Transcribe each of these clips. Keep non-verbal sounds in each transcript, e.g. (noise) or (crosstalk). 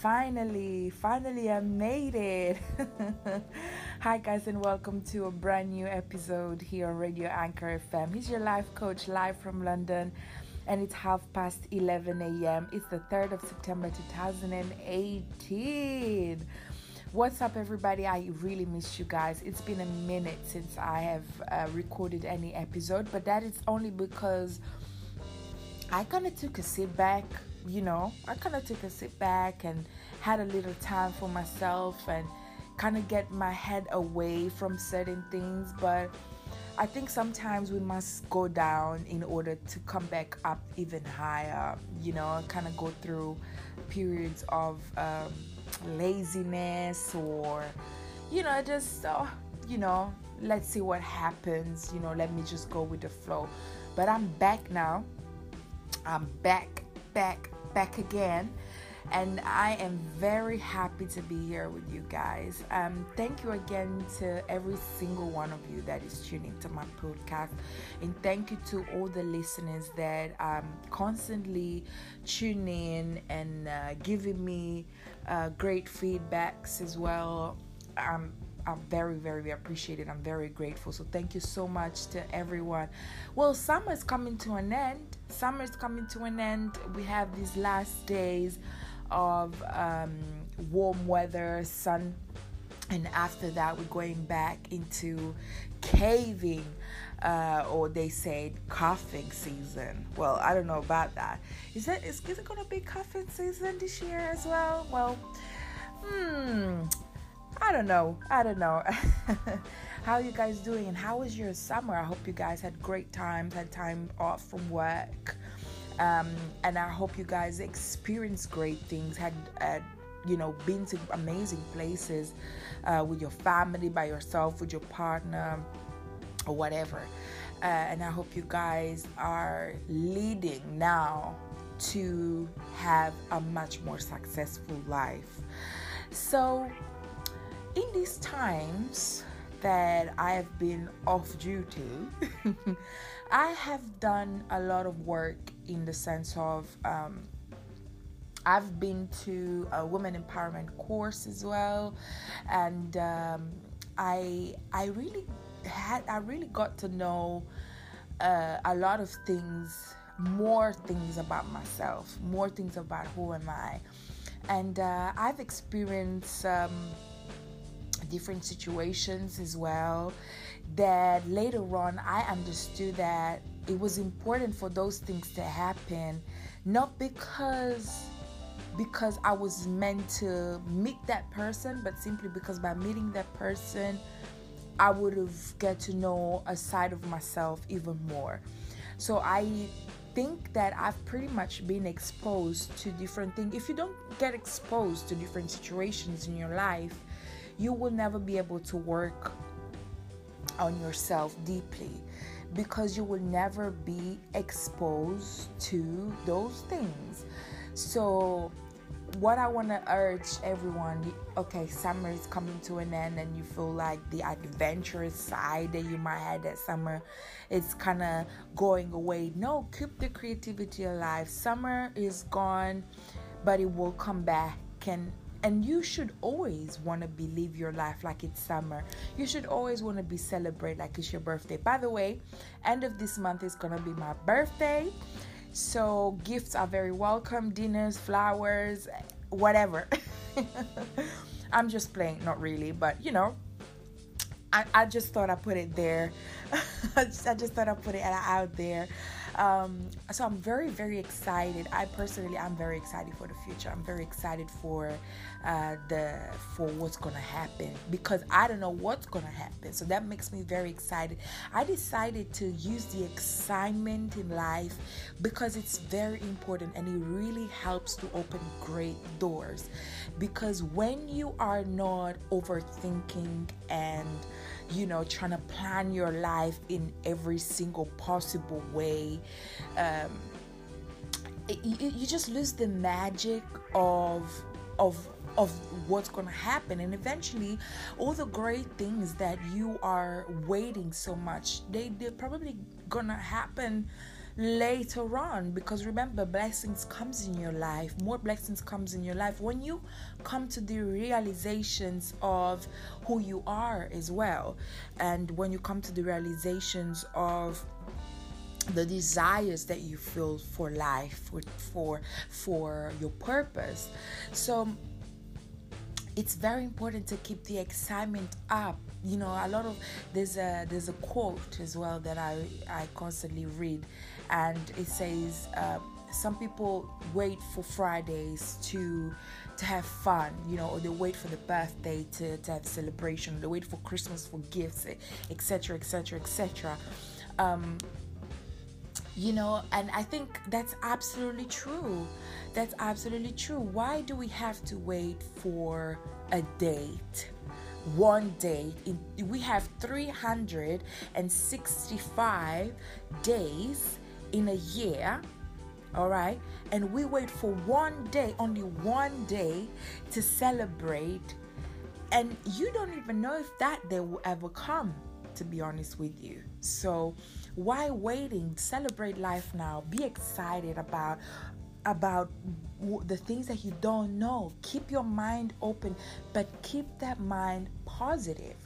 finally, finally, I made it. (laughs) Hi, guys, and welcome to a brand new episode here on Radio Anchor FM. He's your life coach live from London, and it's half past 11 a.m. It's the 3rd of September 2018. What's up, everybody? I really missed you guys. It's been a minute since I have uh, recorded any episode, but that is only because I kind of took a sit back you know, I kind of took a sit back and had a little time for myself and kind of get my head away from certain things. But I think sometimes we must go down in order to come back up even higher, you know, kind of go through periods of um, laziness or, you know, just, uh, you know, let's see what happens, you know, let me just go with the flow. But I'm back now. I'm back back, back again. And I am very happy to be here with you guys. Um, thank you again to every single one of you that is tuning to my podcast. And thank you to all the listeners that um, constantly tune in and uh, giving me uh, great feedbacks as well. Um, I'm very, very appreciated. I'm very grateful. So thank you so much to everyone. Well, summer is coming to an end. Summer is coming to an end. We have these last days of um, warm weather, sun, and after that, we're going back into caving, uh, or they say coughing season. Well, I don't know about that. Is that is, is it gonna be coughing season this year as well? Well, hmm I don't know. I don't know. (laughs) how are you guys doing and how was your summer? I hope you guys had great times, had time off from work. Um, and I hope you guys experienced great things, had, had you know, been to amazing places uh, with your family, by yourself, with your partner, or whatever. Uh, and I hope you guys are leading now to have a much more successful life. So, in these times that I have been off duty, (laughs) I have done a lot of work in the sense of um, I've been to a women empowerment course as well, and um, I I really had I really got to know uh, a lot of things, more things about myself, more things about who am I, and uh, I've experienced. Um, different situations as well that later on I understood that it was important for those things to happen not because because I was meant to meet that person but simply because by meeting that person I would have get to know a side of myself even more. So I think that I've pretty much been exposed to different things if you don't get exposed to different situations in your life you will never be able to work on yourself deeply because you will never be exposed to those things. So, what I want to urge everyone okay, summer is coming to an end, and you feel like the adventurous side that you might have that summer is kind of going away. No, keep the creativity alive. Summer is gone, but it will come back. And and you should always want to believe your life like it's summer. You should always want to be celebrate like it's your birthday. By the way, end of this month is gonna be my birthday. So gifts are very welcome, dinners, flowers, whatever. (laughs) I'm just playing, not really, but you know, I, I just thought I put it there. (laughs) I just thought I put it out there. Um, so I'm very, very excited. I personally, I'm very excited for the future. I'm very excited for uh, the for what's gonna happen because I don't know what's gonna happen. So that makes me very excited. I decided to use the excitement in life because it's very important and it really helps to open great doors. Because when you are not overthinking and you know, trying to plan your life in every single possible way. Um, you, you just lose the magic of of of what's going to happen and eventually all the great things that you are waiting so much they they're probably going to happen later on. Because remember blessings comes in your life. More blessings comes in your life when you come to the realizations of who you are as well. And when you come to the realizations of the desires that you feel for life for for for your purpose. So it's very important to keep the excitement up. You know a lot of there's a there's a quote as well that i i constantly read and it says uh, some people wait for fridays to to have fun you know or they wait for the birthday to, to have celebration they wait for christmas for gifts etc etc etc you know and i think that's absolutely true. That's absolutely true. Why do we have to wait for a date? One in, we have 365 days in a year all right and we wait for one day only one day to celebrate and you don't even know if that day will ever come to be honest with you so why waiting? Celebrate life now. Be excited about about the things that you don't know. Keep your mind open, but keep that mind positive.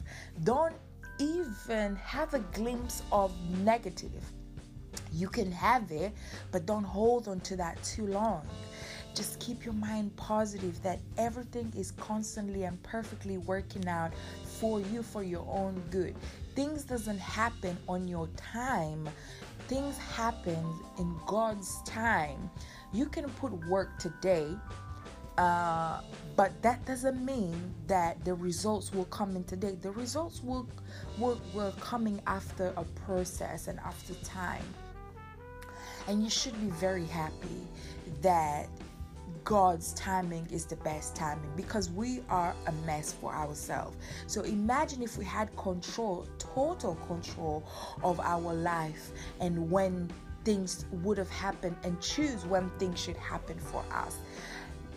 Don't even have a glimpse of negative. You can have it, but don't hold on to that too long. Just keep your mind positive that everything is constantly and perfectly working out for you for your own good. Things doesn't happen on your time. Things happen in God's time. You can put work today, uh, but that doesn't mean that the results will come in today. The results will, will will coming after a process and after time. And you should be very happy that God's timing is the best timing because we are a mess for ourselves. So imagine if we had control, total control of our life and when things would have happened and choose when things should happen for us.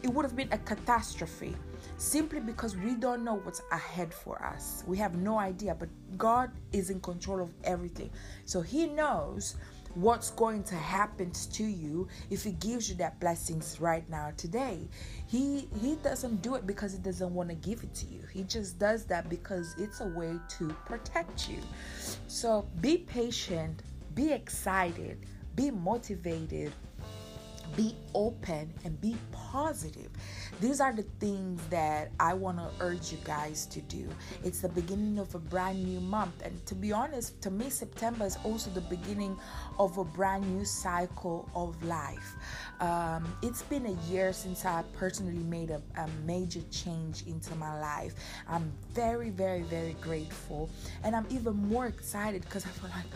It would have been a catastrophe simply because we don't know what's ahead for us. We have no idea, but God is in control of everything. So He knows what's going to happen to you if he gives you that blessings right now today. He he doesn't do it because he doesn't want to give it to you. He just does that because it's a way to protect you. So be patient be excited be motivated be open and be positive these are the things that I want to urge you guys to do. It's the beginning of a brand new month. And to be honest, to me, September is also the beginning of a brand new cycle of life. Um, it's been a year since I personally made a, a major change into my life. I'm very, very, very grateful. And I'm even more excited because I feel like,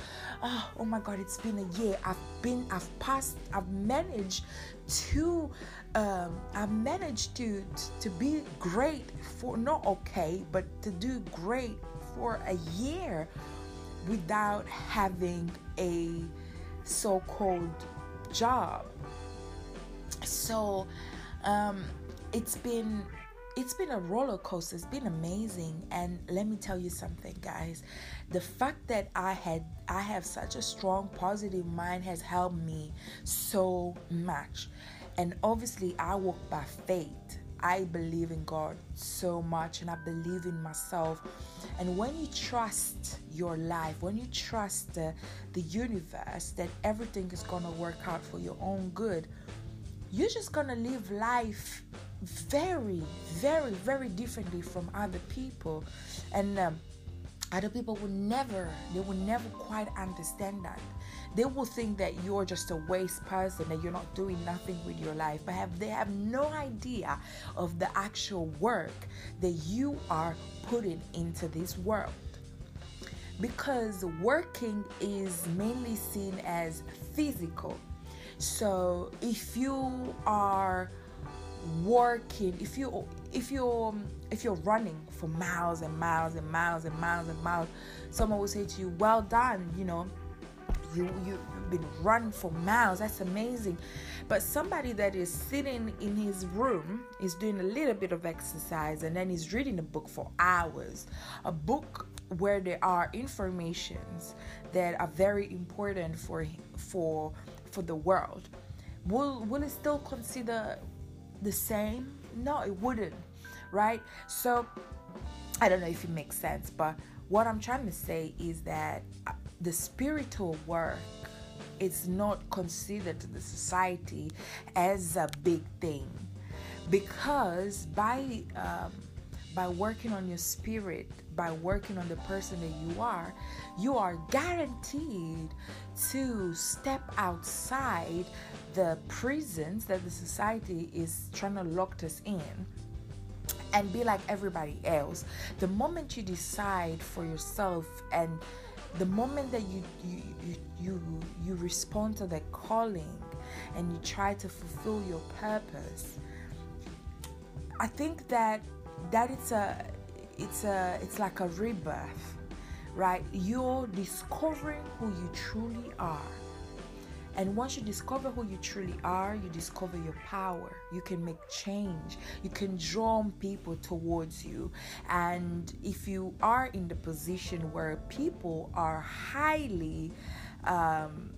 oh, oh my God, it's been a year. I've been, I've passed, I've managed to um, I managed to, to be great for not okay, but to do great for a year without having a so-called job. So um, it's been it's been a roller coaster. It's been amazing, and let me tell you something, guys. The fact that I had I have such a strong positive mind has helped me so much. And obviously, I walk by faith. I believe in God so much and I believe in myself. And when you trust your life, when you trust the, the universe that everything is going to work out for your own good, you're just going to live life very, very, very differently from other people. And um, other people will never, they will never quite understand that they will think that you're just a waste person that you're not doing nothing with your life. But have they have no idea of the actual work that you are putting into this world. Because working is mainly seen as physical. So if you are working if you if you're if you're running for miles and miles and miles and miles and miles someone will say to you well done you know you you've been running for miles. That's amazing. But somebody that is sitting in his room is doing a little bit of exercise and then he's reading a book for hours. A book where there are informations that are very important for for for the world. Will will it still consider the same? No it wouldn't right? So i don't know if it makes sense but what i'm trying to say is that uh, the spiritual work is not considered to the society as a big thing. Because by um, by working on your spirit by working on the person that you are you are guaranteed to step outside the prisons that the society is trying to lock us in and be like everybody else. The moment you decide for yourself and the moment that you you you you, you respond to the calling and you try to fulfill your purpose i think that that it's a it's a it's like a rebirth right? You're discovering who you truly are and once you discover who you truly are, you discover your power. You can make change. You can draw people towards you. And if you are in the position where people are highly, um,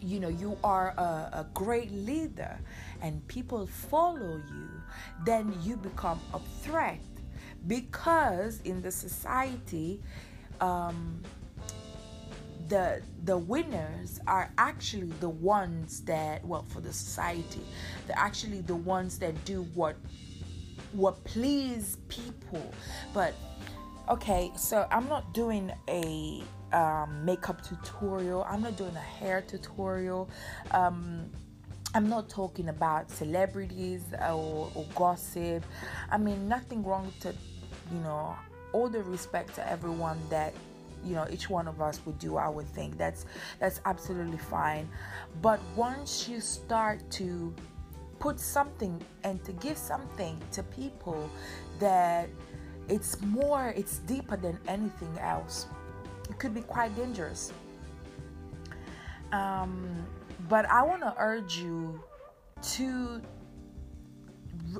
you know, you are a, a great leader and people follow you, then you become a threat because in the society, um, the the winners are actually the ones that well for the society they're actually the ones that do what what please people. But okay so i'm not doing a um, makeup tutorial. I'm not doing a hair tutorial. Um, I'm not talking about celebrities or, or, gossip. I mean, nothing wrong to, you know, all the respect to everyone that you know each one of us would do our thing that's that's absolutely fine. But once you start to put something and to give something to people that it's more it's deeper than anything else it could be quite dangerous. Um, but i want to urge you to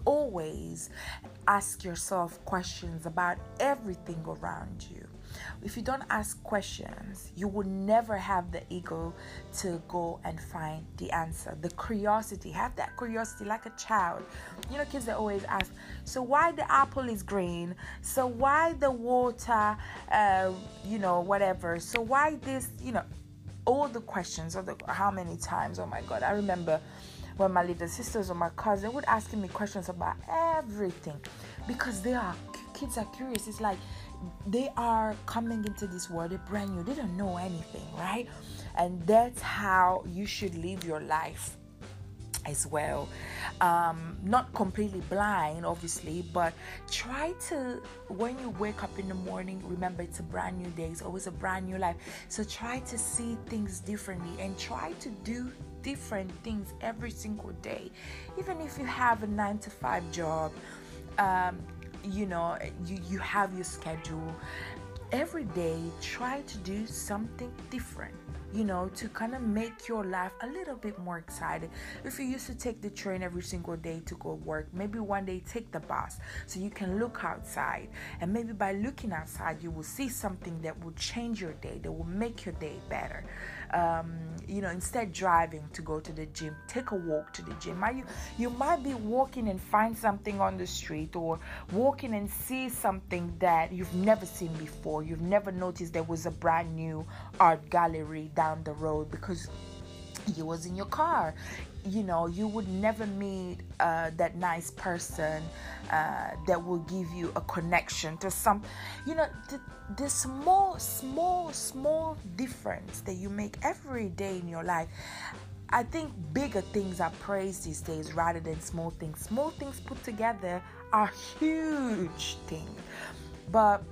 always ask yourself questions about everything around you if you don't ask questions, you will never have the ego to go and find the answer. The curiosity, have that curiosity like a child. You know, kids they always ask, so why the apple is green? So why the water, uh, you know, whatever? So why this, you know, all the questions of the how many times? Oh my God, I remember when my little sisters or my cousin would asking me questions about everything because they are kids are curious. It's like they are coming into this world they're brand new they don't know anything right? And that's how you should live your life as well. Um, not completely blind obviously but try to when you wake up in the morning remember it's a brand new day it's always a brand new life. So try to see things differently and try to do different things every single day. Even if you have a nine to five job um, you know you you have your schedule every day try to do something different you know, to kind of make your life a little bit more exciting. If you used to take the train every single day to go work, maybe one day take the bus so you can look outside. And maybe by looking outside, you will see something that will change your day, that will make your day better um, you know, instead driving to go to the gym, take a walk to the gym. Might you you might be walking and find something on the street, or walking and see something that you've never seen before. You've never noticed there was a brand new art gallery down the road because (laughs) you was in your car. You know you would never meet uh, that nice person uh, that will give you a connection to some you know the, the small small small difference that you make every day in your life. I think bigger things are praised these days rather than small things. Small things put together are huge things but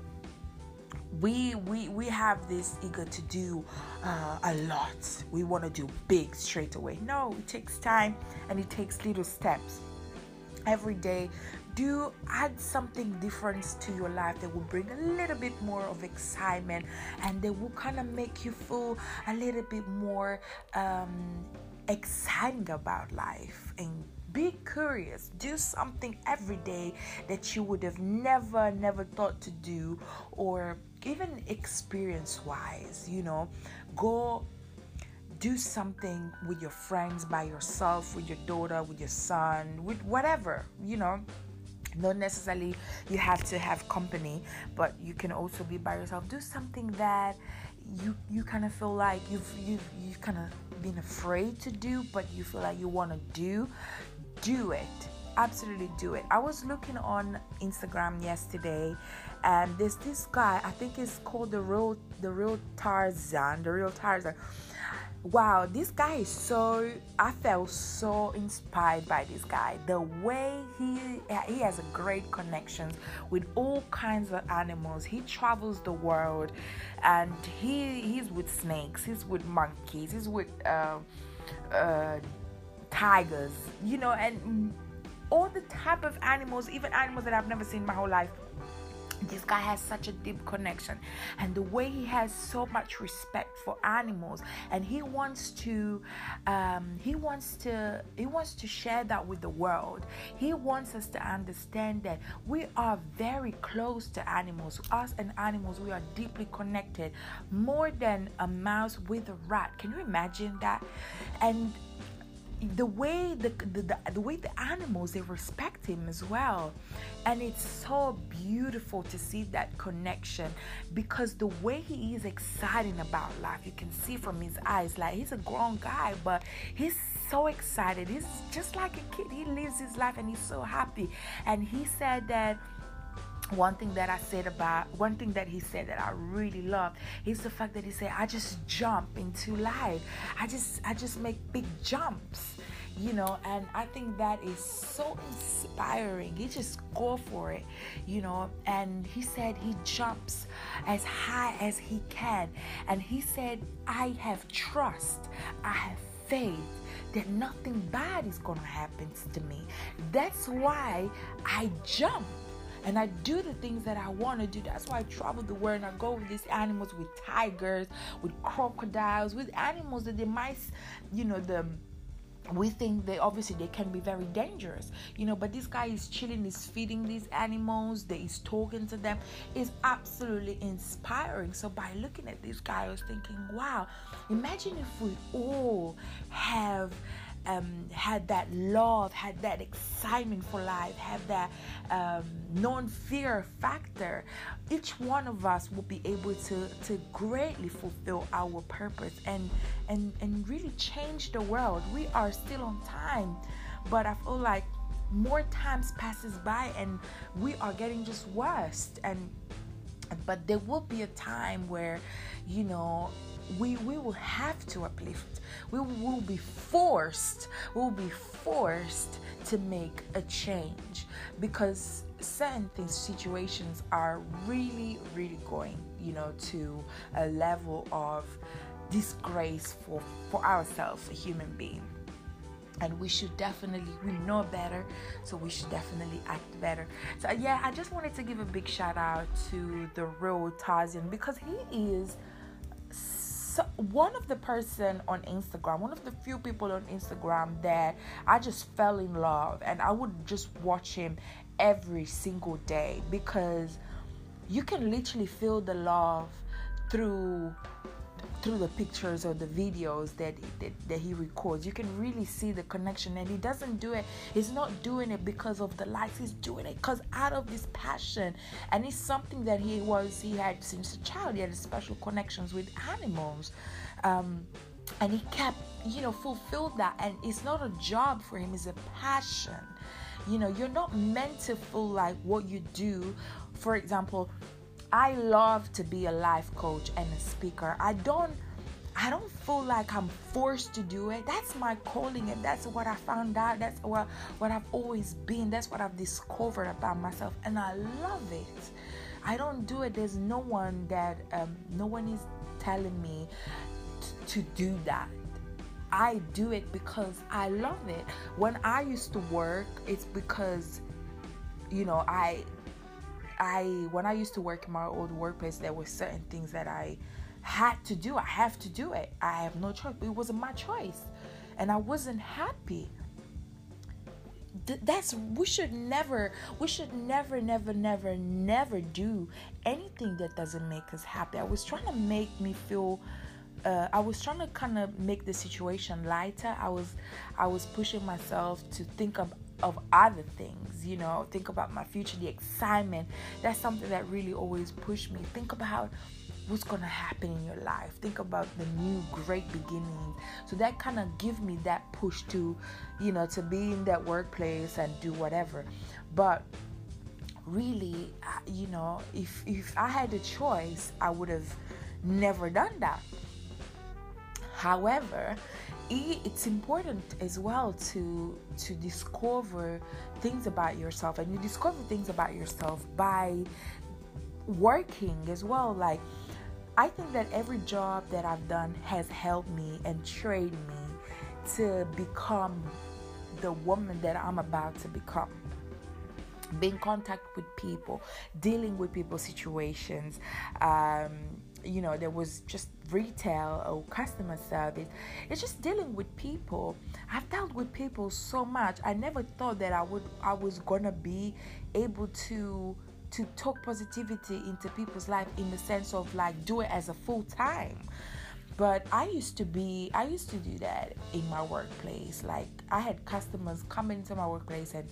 we we we have this ego to do uh, a lot. We want to do big straight away. No it takes time and it takes little steps. Every day do add something different to your life that will bring a little bit more of excitement and they will kind of make you feel a little bit more um, exciting about life. And Be curious. Do something every day that you would have never, never thought to do, or even experience wise, you know. Go do something with your friends, by yourself, with your daughter, with your son, with whatever, you know. Not necessarily you have to have company but you can also be by yourself. Do something that you you kind of feel like you've you've you've kind of been afraid to do but you feel like you want to do. Do it. Absolutely do it. I was looking on instagram yesterday and there's this guy i think it's called the real the real tarzan the real tarzan. Wow this guy is so i felt so inspired by this guy. The way he he has a great connections with all kinds of animals. He travels the world and he he's with snakes he's with monkeys he's with uh, uh, tigers you know and all the type of animals even animals that i've never seen my whole life this guy has such a deep connection. And the way he has so much respect for animals and he wants to um, he wants to he wants to share that with the world. He wants us to understand that we are very close to animals. Us and animals we are deeply connected more than a mouse with a rat. Can you imagine that? And the way the, the, the, way the animals they respect him as well. And it's so beautiful to see that connection because the way he is excited about life you can see from his eyes like he's a grown guy but he's so excited. He's just like a kid. He lives his life and he's so happy. And he said that one thing that I said about one thing that he said that I really love is the fact that he said I just jump into life. I just I just make big jumps, you know, and I think that is so inspiring. He just go for it, you know. And he said he jumps as high as he can, and he said I have trust, I have faith that nothing bad is gonna happen to me. That's why I jump and I do the things that I want to do. That's why I travel the world and I go with these animals, with tigers, with crocodiles, with animals that they might, you know, the we think they obviously they can be very dangerous you know but this guy is chilling is feeding these animals that is talking to them is absolutely inspiring so by looking at this guy i was thinking wow imagine if we all have um, had that love, had that excitement for life, had that um, non fear factor, each one of us will be able to, to greatly fulfill our purpose and, and, and really change the world. We are still on time, but I feel like more times passes by and we are getting just worse and but there will be a time where you know we we will have to uplift. We will be forced we will be forced to make a change because certain things situations are really really going you know to a level of disgrace for for ourselves a human being. And we should definitely we know better so we should definitely act better. So yeah i just wanted to give a big shout out to the real tarzan because he is so one of the person on Instagram, one of the few people on Instagram that I just fell in love and I would just watch him every single day because you can literally feel the love through through the pictures or the videos that, that, that he records. You can really see the connection and he doesn't do it he's not doing it because of the likes he's doing it because out of his passion. And it's something that he was he had since a child he had special connections with animals um, and he kept you know fulfilled that. And it's not a job for him it's a passion. You know you're not meant to feel like what you do. For example I love to be a life coach and a speaker. I don't I don't feel like I'm forced to do it. That's my calling and that's what I found out. That's what what I've always been. That's what I've discovered about myself and I love it. I don't do it. There's no one that um, no one is telling me t- to do that. I do it because I love it. When I used to work, it's because you know, I I when I used to work in my old workplace, there were certain things that I had to do. I have to do it. I have no choice. It wasn't my choice. And I wasn't happy. th- that's we should never we should never never never never do anything that doesn't make us happy i was trying to make me feel uh, I was trying to kind of make the situation lighter. I was, I was pushing myself to think of of other things. You know, think about my future, the excitement. That's something that really always pushed me. Think about what's gonna happen in your life. Think about the new great beginnings. So that kind of give me that push to, you know, to be in that workplace and do whatever. But really, you know, if if I had a choice, I would have never done that. However, it's important as well to to discover things about yourself and you discover things about yourself by working as well like I think that every job that I've done has helped me and trained me to become the woman that I'm about to become. Being contact with people, dealing with people's situations. Um, you know, there was just retail or customer service. It's just dealing with people. I've dealt with people so much. I never thought that I would I was gonna be able to to talk positivity into people's life in the sense of like do it as a full time but i used to be i used to do that in my workplace like i had customers come into my workplace and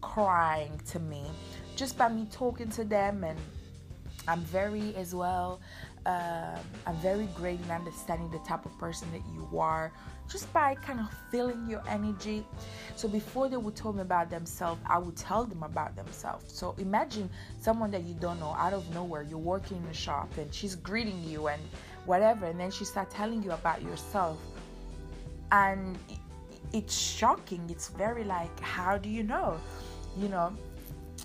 crying to me just by me talking to them and i'm very as well um, i'm very great in understanding the type of person that you are just by kind of feeling your energy. So before they would tell me about themselves, I would tell them about themselves. So imagine someone that you don't know out of nowhere, you're working in a shop and she's greeting you and whatever, and then she starts telling you about yourself. And it's shocking. It's very like, how do you know? You know,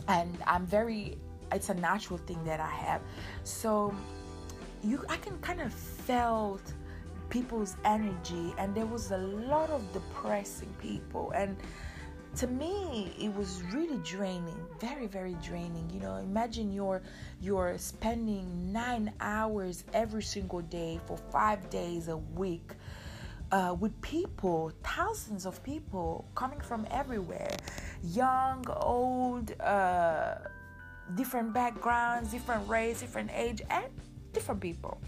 and I'm very it's a natural thing that I have. So you I can kind of felt people's energy and there was a lot of depressing people. And to me it was really draining very very draining. You know imagine you're you're spending nine hours every single day for five days a week uh, with people thousands of people coming from everywhere. Young old uh, different backgrounds different race different age and different people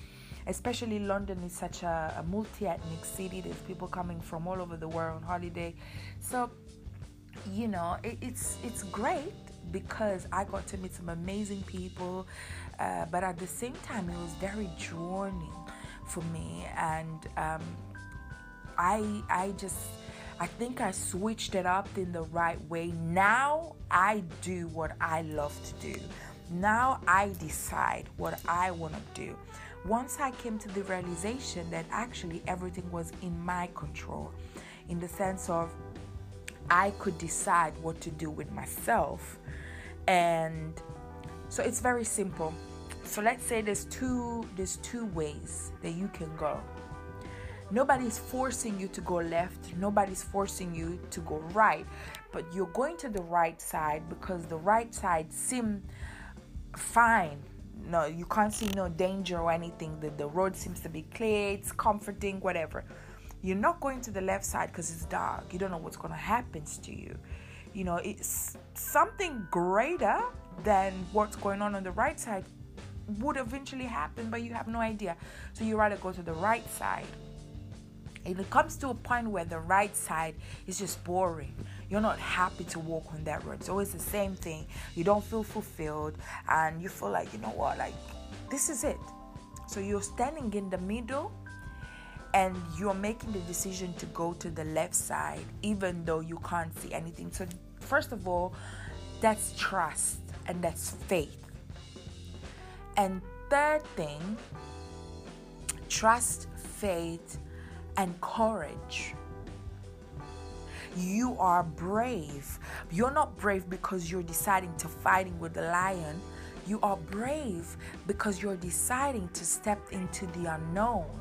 especially London is such a, a multi ethnic city. There's people coming from all over the world on holiday. So, you know, it, it's, it's great because I got to meet some amazing people, uh, but at the same time, it was very draining for me. And um, I, I just, I think I switched it up in the right way. Now I do what I love to do. Now I decide what I want to do once I came to the realization that actually everything was in my control, in the sense of I could decide what to do with myself. And so it's very simple. So let's say there's two there's two ways that you can go. Nobody's forcing you to go left, nobody's forcing you to go right, but you're going to the right side because the right side seems fine. No you can't see no danger or anything. The, the road seems to be clear it's comforting whatever. You're not going to the left side because it's dark. You don't know what's going to happen to you. You know it's something greater than what's going on on the right side would eventually happen but you have no idea. So you rather go to the right side. And it comes to a point where the right side is just boring you're not happy to walk on that road. It's always the same thing. You don't feel fulfilled and you feel like, you know what, like this is it. So you're standing in the middle and you're making the decision to go to the left side even though you can't see anything. So, first of all, that's trust and that's faith. And third thing, trust, faith, and courage you are brave. You're not brave because you're deciding to fighting with the lion. You are brave because you're deciding to step into the unknown.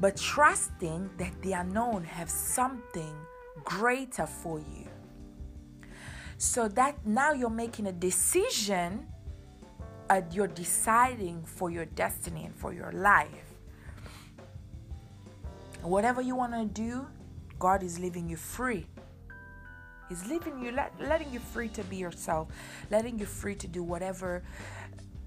But trusting that the unknown has something greater for you. So that now you're making a decision and you're deciding for your destiny and for your life. Whatever you want to do, God is leaving you free. He's leaving you, let, letting you free to be yourself, letting you free to do whatever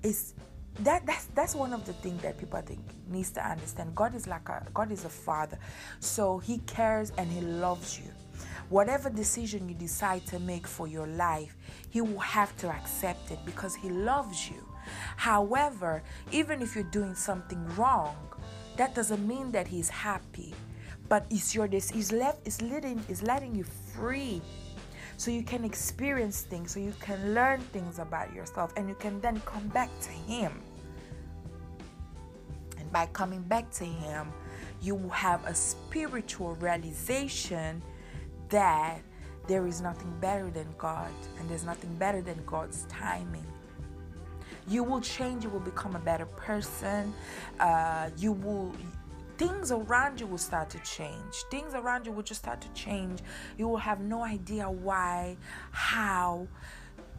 is that that's that's one of the things that people I think needs to understand. God is like a God is a father, so He cares and He loves you. Whatever decision you decide to make for your life, He will have to accept it because He loves you. However, even if you're doing something wrong, that doesn't mean that He's happy. But it's your this He's left is letting is letting you free so you can experience things, so you can learn things about yourself, and you can then come back to Him. And by coming back to Him, you will have a spiritual realization that there is nothing better than God, and there's nothing better than God's timing. You will change, you will become a better person, uh, you will things around you will start to change. Things around you will just start to change. You will have no idea why, how.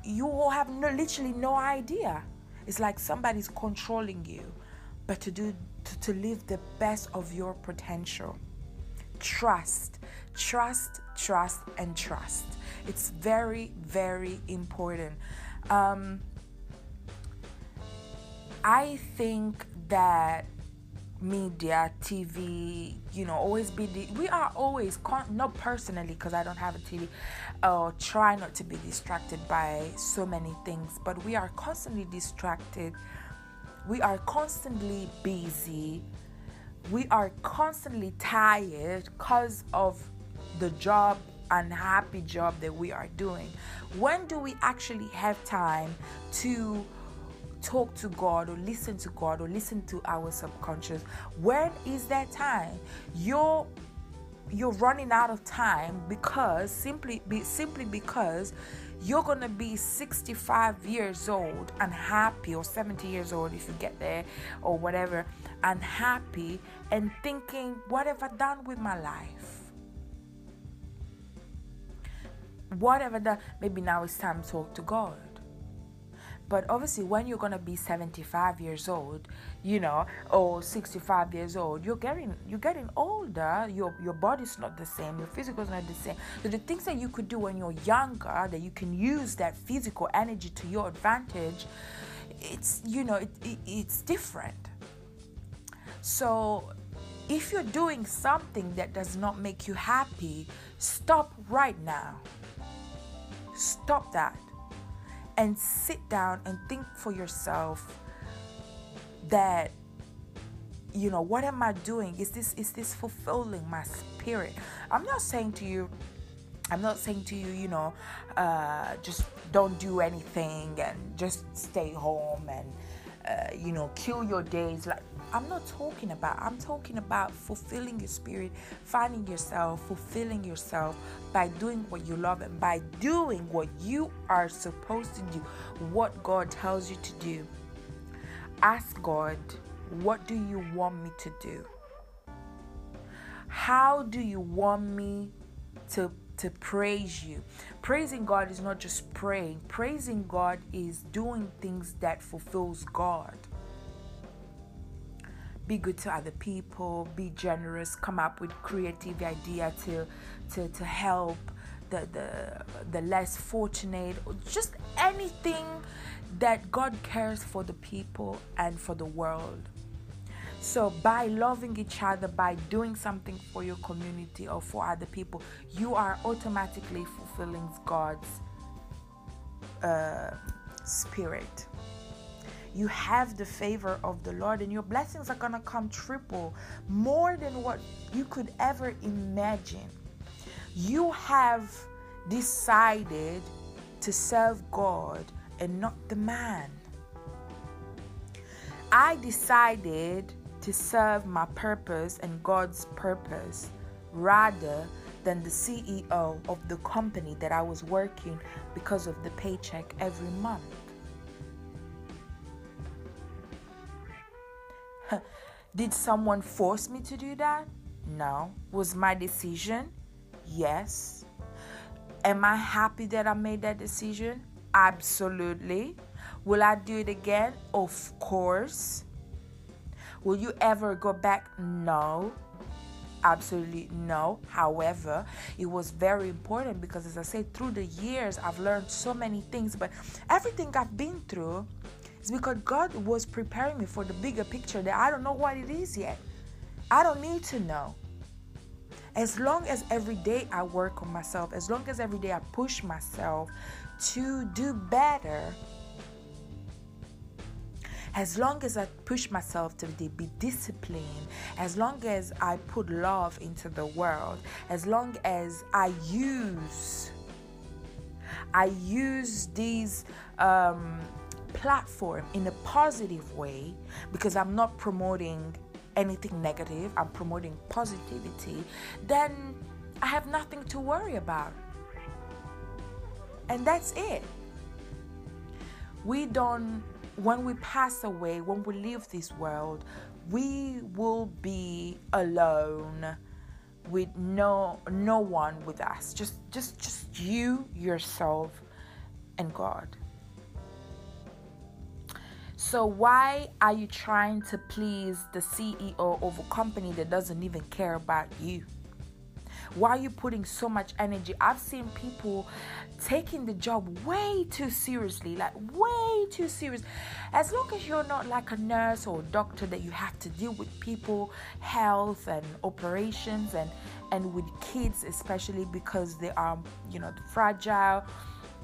You will have no, literally no idea. It's like somebody's controlling you, but to do to, to live the best of your potential. Trust, trust, trust, and trust. It's very, very important. Um, I think that media, TV, you know, always be, the, we are always, con- not personally because I don't have a TV, or uh, try not to be distracted by so many things, but we are constantly distracted. We are constantly busy. We are constantly tired because of the job unhappy job that we are doing. When do we actually have time to talk to God or listen to God or listen to our subconscious. When is that time? You're you're running out of time because simply be, simply because you're to be 65 years old unhappy or 70 years old if you get there or whatever unhappy and thinking what have I done with my life what have I done maybe now it's time to talk to God but obviously, when you're gonna be 75 years old, you know, or 65 years old, you're getting you're getting older. Your your body's not the same. Your physical's not the same. So the things that you could do when you're younger, that you can use that physical energy to your advantage, it's you know it, it it's different. So if you're doing something that does not make you happy, stop right now. Stop that and sit down and think for yourself that you know what am i doing? Is this is this fulfilling my spirit? I'm not saying to you i'm not saying to you you know uh, just don't do anything and just stay home and uh, you know kill your days. Like I'm not talking about, I'm talking about fulfilling your spirit, finding yourself, fulfilling yourself by doing what you love and by doing what you are supposed to do, what God tells you to do. Ask God, what do you want me to do? How do you want me to to praise you. Praising God is not just praying. Praising God is doing things that fulfills God be good to other people, be generous, come up with creative idea to to, to help the, the the less fortunate, or just anything that God cares for the people and for the world. So, by loving each other, by doing something for your community or for other people, you are automatically fulfilling God's uh, spirit you have the favor of the Lord, and your blessings are going to come triple, more than what you could ever imagine. You have decided to serve God and not the man. I decided to serve my purpose and God's purpose rather than the CEO of the company that I was working because of the paycheck every month. Did someone force me to do that? No. Was my decision? Yes. Am I happy that I made that decision? Absolutely. Will I do it again? Of course. Will you ever go back? No. Absolutely no. However, it was very important because, as I said, through the years, I've learned so many things. But everything I've been through is because God was preparing me for the bigger picture that I don't know what it is yet. I don't need to know. As long as every day I work on myself, as long as every day I push myself to do better, as long as I push myself to be disciplined, as long as I put love into the world, as long as I use, I use these um, platform in a positive way because I'm not promoting anything negative, I'm promoting positivity, then I have nothing to worry about. And that's it. We don't when we pass away, when we leave this world, we will be alone with no no one with us. Just just just you, yourself, and God. So why are you trying to please the CEO of a company that doesn't even care about you? Why are you putting so much energy? I've seen people taking the job way too seriously, like way too serious. As long as you're not like a nurse or a doctor that you have to deal with people, health and operations and and with kids especially because they are, you know, fragile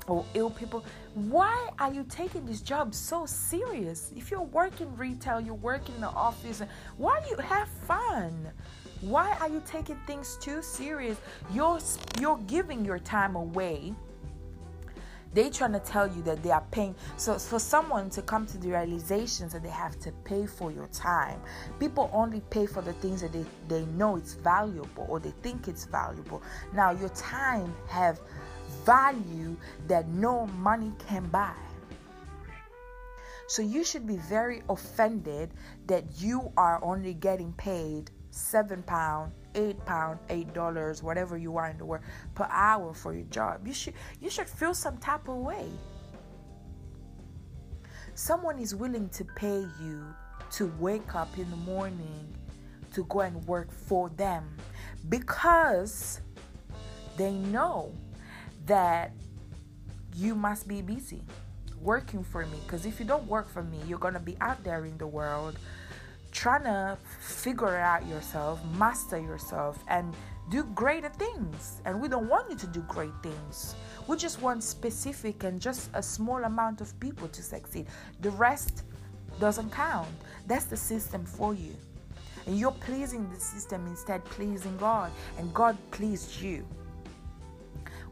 or ill people. Why are you taking this job so serious? If you're working retail, you're working in the office, why do you have fun? Why are you taking things too serious? You're you're giving your time away. They trying to tell you that they are paying. So for someone to come to the realizations that they have to pay for your time, people only pay for the things that they, they know it's valuable or they think it's valuable. Now your time have value that no money can buy. So you should be very offended that you are only getting paid seven pound, eight pound, eight dollars, whatever you are in the world per hour for your job. You should you should feel some type of way. Someone is willing to pay you to wake up in the morning to go and work for them because they know that you must be busy working for me because if you don't work for me you're going to be out there in the world trying to figure out yourself, master yourself, and do greater things. And we don't want you to do great things. We just want specific and just a small amount of people to succeed. The rest doesn't count. That's the system for you. And you're pleasing the system instead pleasing God, and God pleased you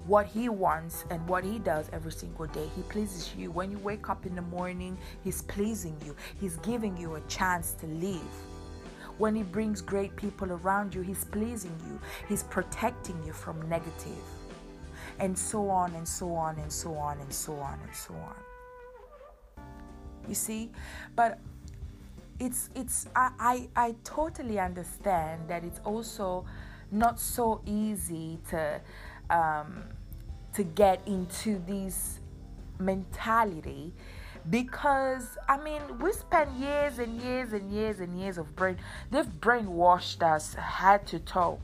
what he wants and what he does every single day. He pleases you. When you wake up in the morning, he's pleasing you. He's giving you a chance to live. When he brings great people around you, he's pleasing you. He's protecting you from negative. And so on and so on and so on and so on and so on. You see? But it's it's I, I, I totally understand that it's also not so easy to um, to get into this mentality because I mean we spent years and years and years and years of brain they've brainwashed us head to toe.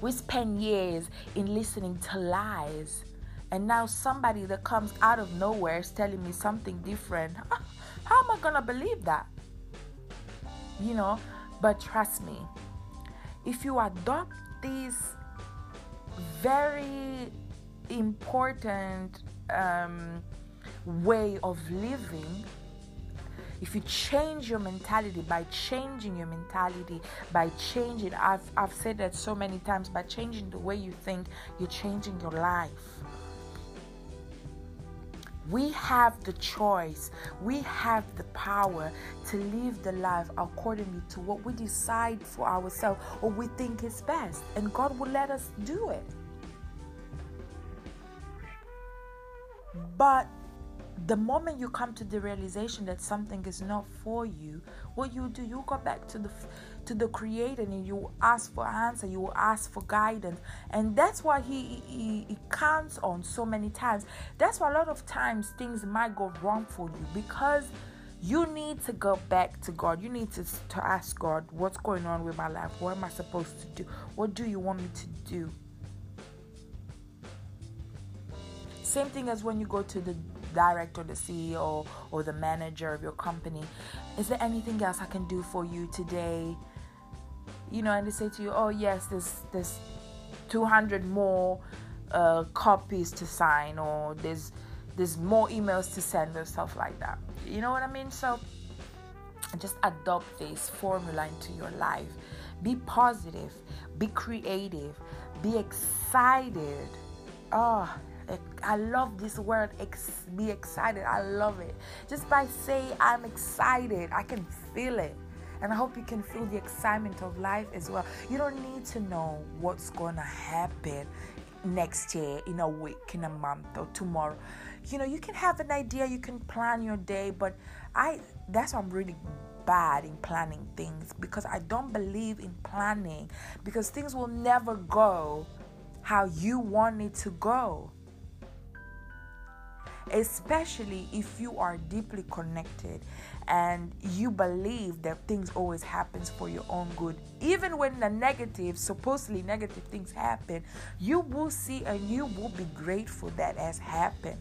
We spent years in listening to lies and now somebody that comes out of nowhere is telling me something different. (laughs) How am I gonna believe that? You know, but trust me, if you adopt these very important um, way of living. If you change your mentality by changing your mentality by changing I've, I've said that so many times by changing the way you think you're changing your life we have the choice. We have the power to live the life accordingly to what we decide for ourselves or we think is best. And god will let us do it. But the moment you come to the realization that something is not for you, what you do, you go back to the to the creator and you ask for answer, you ask for guidance. And that's why he, he, he counts on so many times. That's why a lot of times things might go wrong for you because you need to go back to God. You need to, to ask God, what's going on with my life? What am I supposed to do? What do you want me to do? Same thing as when you go to the director, the CEO, or the manager of your company. Is there anything else I can do for you today? You know, and they say to you, oh, yes, there's, there's 200 more uh, copies to sign, or there's there's more emails to send or stuff like that. You know what I mean? So just adopt this formula into your life. Be positive, be creative, be excited. Oh, I love this word, ex- be excited. I love it. Just by saying I'm excited, I can feel it. And I hope you can feel the excitement of life as well. You don't need to know what's going to happen next year, in a week, in a month, or tomorrow. You know, you can have an idea, you can plan your day, but I that's why I'm really bad in planning things because I don't believe in planning because things will never go how you want it to go especially if you are deeply connected and you believe that things always happens for your own good. Even when the negative supposedly negative things happen you will see and you will be grateful that has happened.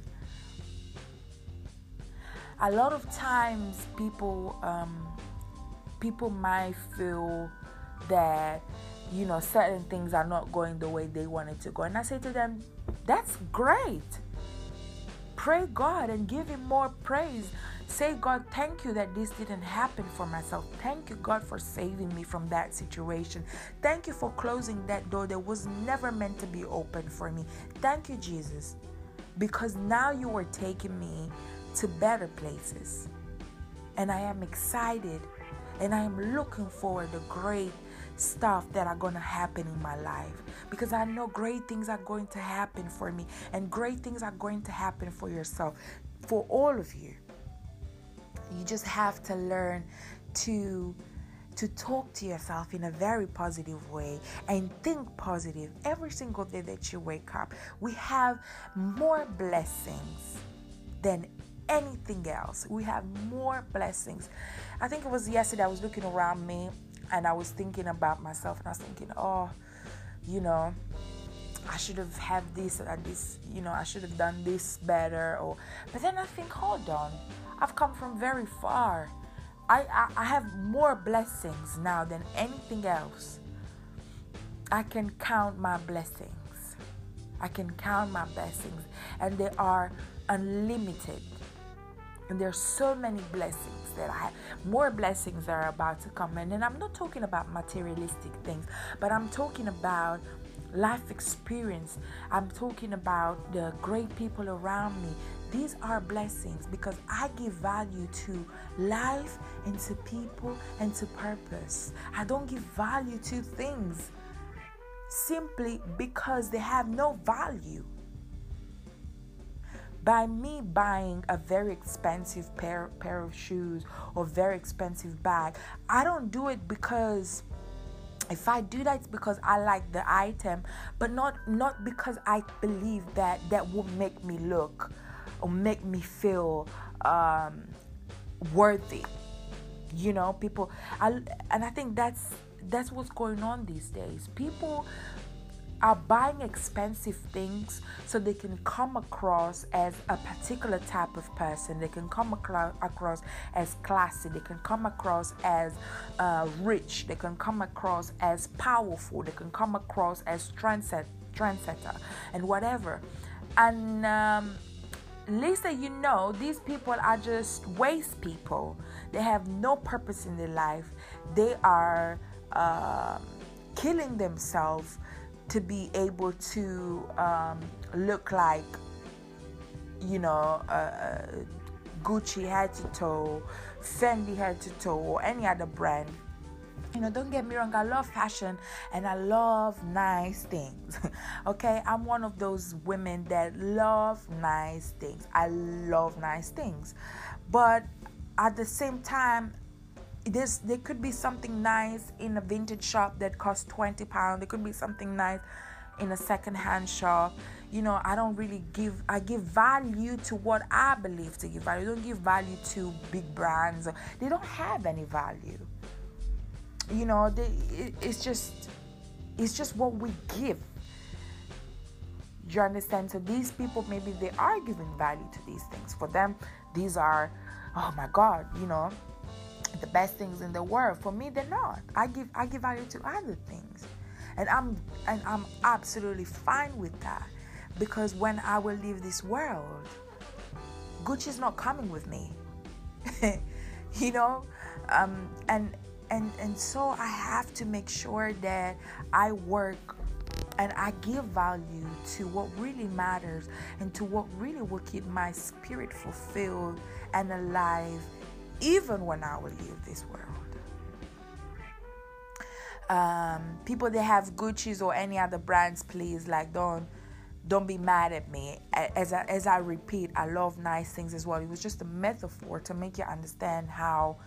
A lot of times people um, people might feel that you know certain things are not going the way they wanted to go. And i say to them that's great. Pray God and give Him more praise. Say, God, thank you that this didn't happen for myself. Thank you, God, for saving me from that situation. Thank you for closing that door that was never meant to be open for me. Thank you, Jesus, because now you are taking me to better places. And I am excited and I am looking forward to great stuff that are going to happen in my life because I know great things are going to happen for me and great things are going to happen for yourself, for all of you. You just have to learn to to talk to yourself in a very positive way and think positive every single day that you wake up. We have more blessings than anything else. We have more blessings. I think it was yesterday I was looking around me and I was thinking about myself and I was thinking, oh, you know, I should have had this and this, you know, I should have done this better or but then I think, hold on, I've come from very far. I, I, I have more blessings now than anything else. I can count my blessings. I can count my blessings, and they are unlimited. And there are so many blessings that I have. More blessings are about to come. And then I'm not talking about materialistic things, but I'm talking about life experience. I'm talking about the great people around me. These are blessings because I give value to life and to people and to purpose. I don't give value to things simply because they have no value by me buying a very expensive pair pair of shoes or very expensive bag i don't do it because if i do that it's because i like the item but not not because i believe that that will make me look or make me feel um, worthy you know people I, and i think that's that's what's going on these days people are buying expensive things so they can come across as a particular type of person. They can come across as classy. They can come across as uh, rich. They can come across as powerful. They can come across as trendset, trendsetter and whatever. And um, least that you know, these people are just waste people. They have no purpose in their life. They are uh, killing themselves to be able to um, look like, you know, uh, Gucci head to toe, Fendi head to toe, or any other brand. You know, don't get me wrong, I love fashion and I love nice things. (laughs) okay, I'm one of those women that love nice things. I love nice things. But at the same time, there could be something nice in a vintage shop that costs 20 pounds there could be something nice in a secondhand shop you know i don't really give i give value to what i believe to give value I don't give value to big brands they don't have any value you know they, it, it's just it's just what we give. You understand? So these people maybe they are giving value to these things. For them these are oh my god you know the best things in the world. For me they're not. I give i give value to other things. And i'm and i'm absolutely fine with that. Because when i will leave this world gucci's not coming with me. (laughs) You know? Um and and and so i have to make sure that i work and I give value to what really matters and to what really will keep my spirit fulfilled and alive even when I will leave this world. Um, people that have Gucci's or any other brands, please, like don't don't be mad at me. As I, as I repeat, I love nice things as well. It was just a metaphor to make you understand how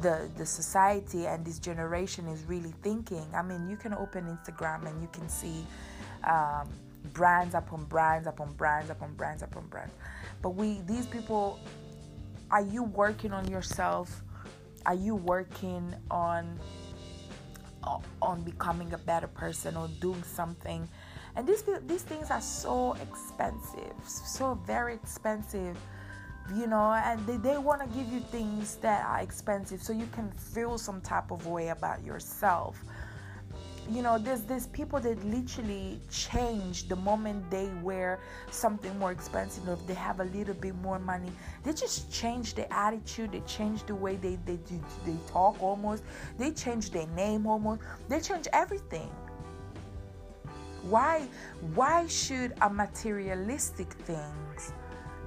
the the society and this generation is really thinking. I mean, you can open Instagram and you can see um, brands upon brands upon brands upon brands upon brands. But we these people, are you working on yourself? Are you working on on becoming a better person or doing something? And these these things are so expensive, so very expensive you know and they, they want to give you things that are expensive so you can feel some type of way about yourself. You know there's there's people that literally change the moment they wear something more expensive or if they have a little bit more money. They just change their attitude they change the way they they, they, they talk almost. They change their name almost. They change everything. Why why should a materialistic things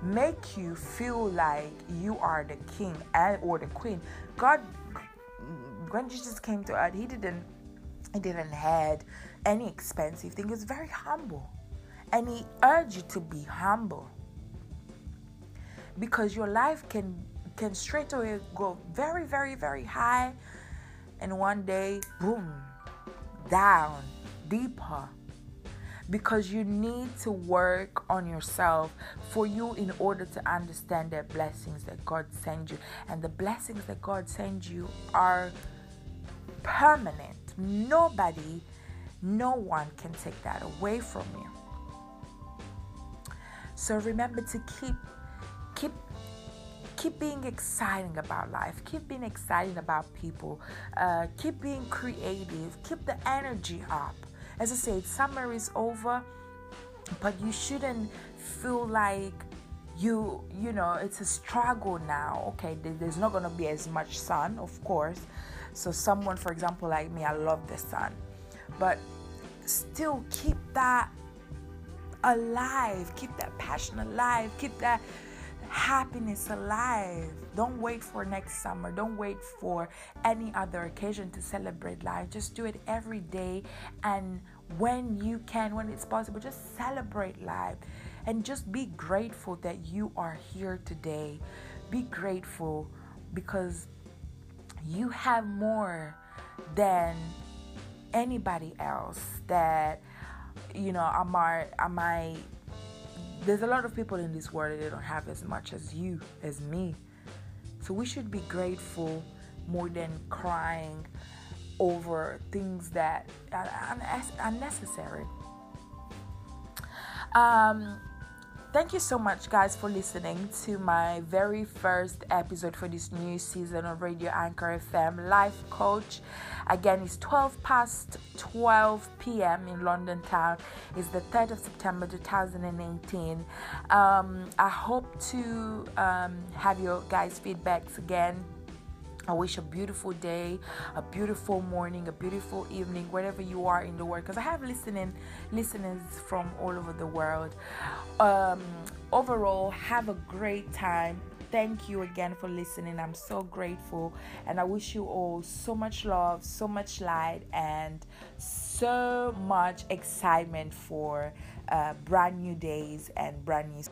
make you feel like you are the king and or the queen. God, when Jesus came to earth, he didn't he didn't had any expensive thing. He was very humble, and he urged you to be humble because your life can can straight away go very very very high, and one day boom down deeper because you need to work on yourself for you in order to understand the blessings that God sends you. And the blessings that God sends you are permanent. Nobody, no one can take that away from you. So remember to keep keep keep being exciting about life keep being excited about people uh, keep being creative keep the energy up as I said, summer is over, but you shouldn't feel like you you know it's a struggle now okay? There's not going to be as much sun of course. So someone for example like me i love the sun. But still keep that alive keep that passion alive keep that happiness alive. Don't wait for next summer. Don't wait for any other occasion to celebrate life. Just do it every day. And when you can, when it's possible, just celebrate life. And just be grateful that you are here today. Be grateful because you have more than anybody else that you know I might I might there's a lot of people in this world that don't have as much as you, as me. So we should be grateful more than crying over things that are unnecessary. Um, Thank you so much, guys, for listening to my very first episode for this new season of Radio Anchor FM Life Coach. Again, it's 12 past 12 p.m. in London town. It's the 3rd of September 2018. Um, I hope to um, have your guys' feedbacks again I wish a beautiful day, a beautiful morning, a beautiful evening, wherever you are in the world. Because I have listening listeners from all over the world. Um, overall, have a great time. Thank you again for listening. I'm so grateful, and I wish you all so much love, so much light, and so much excitement for uh, brand new days and brand new.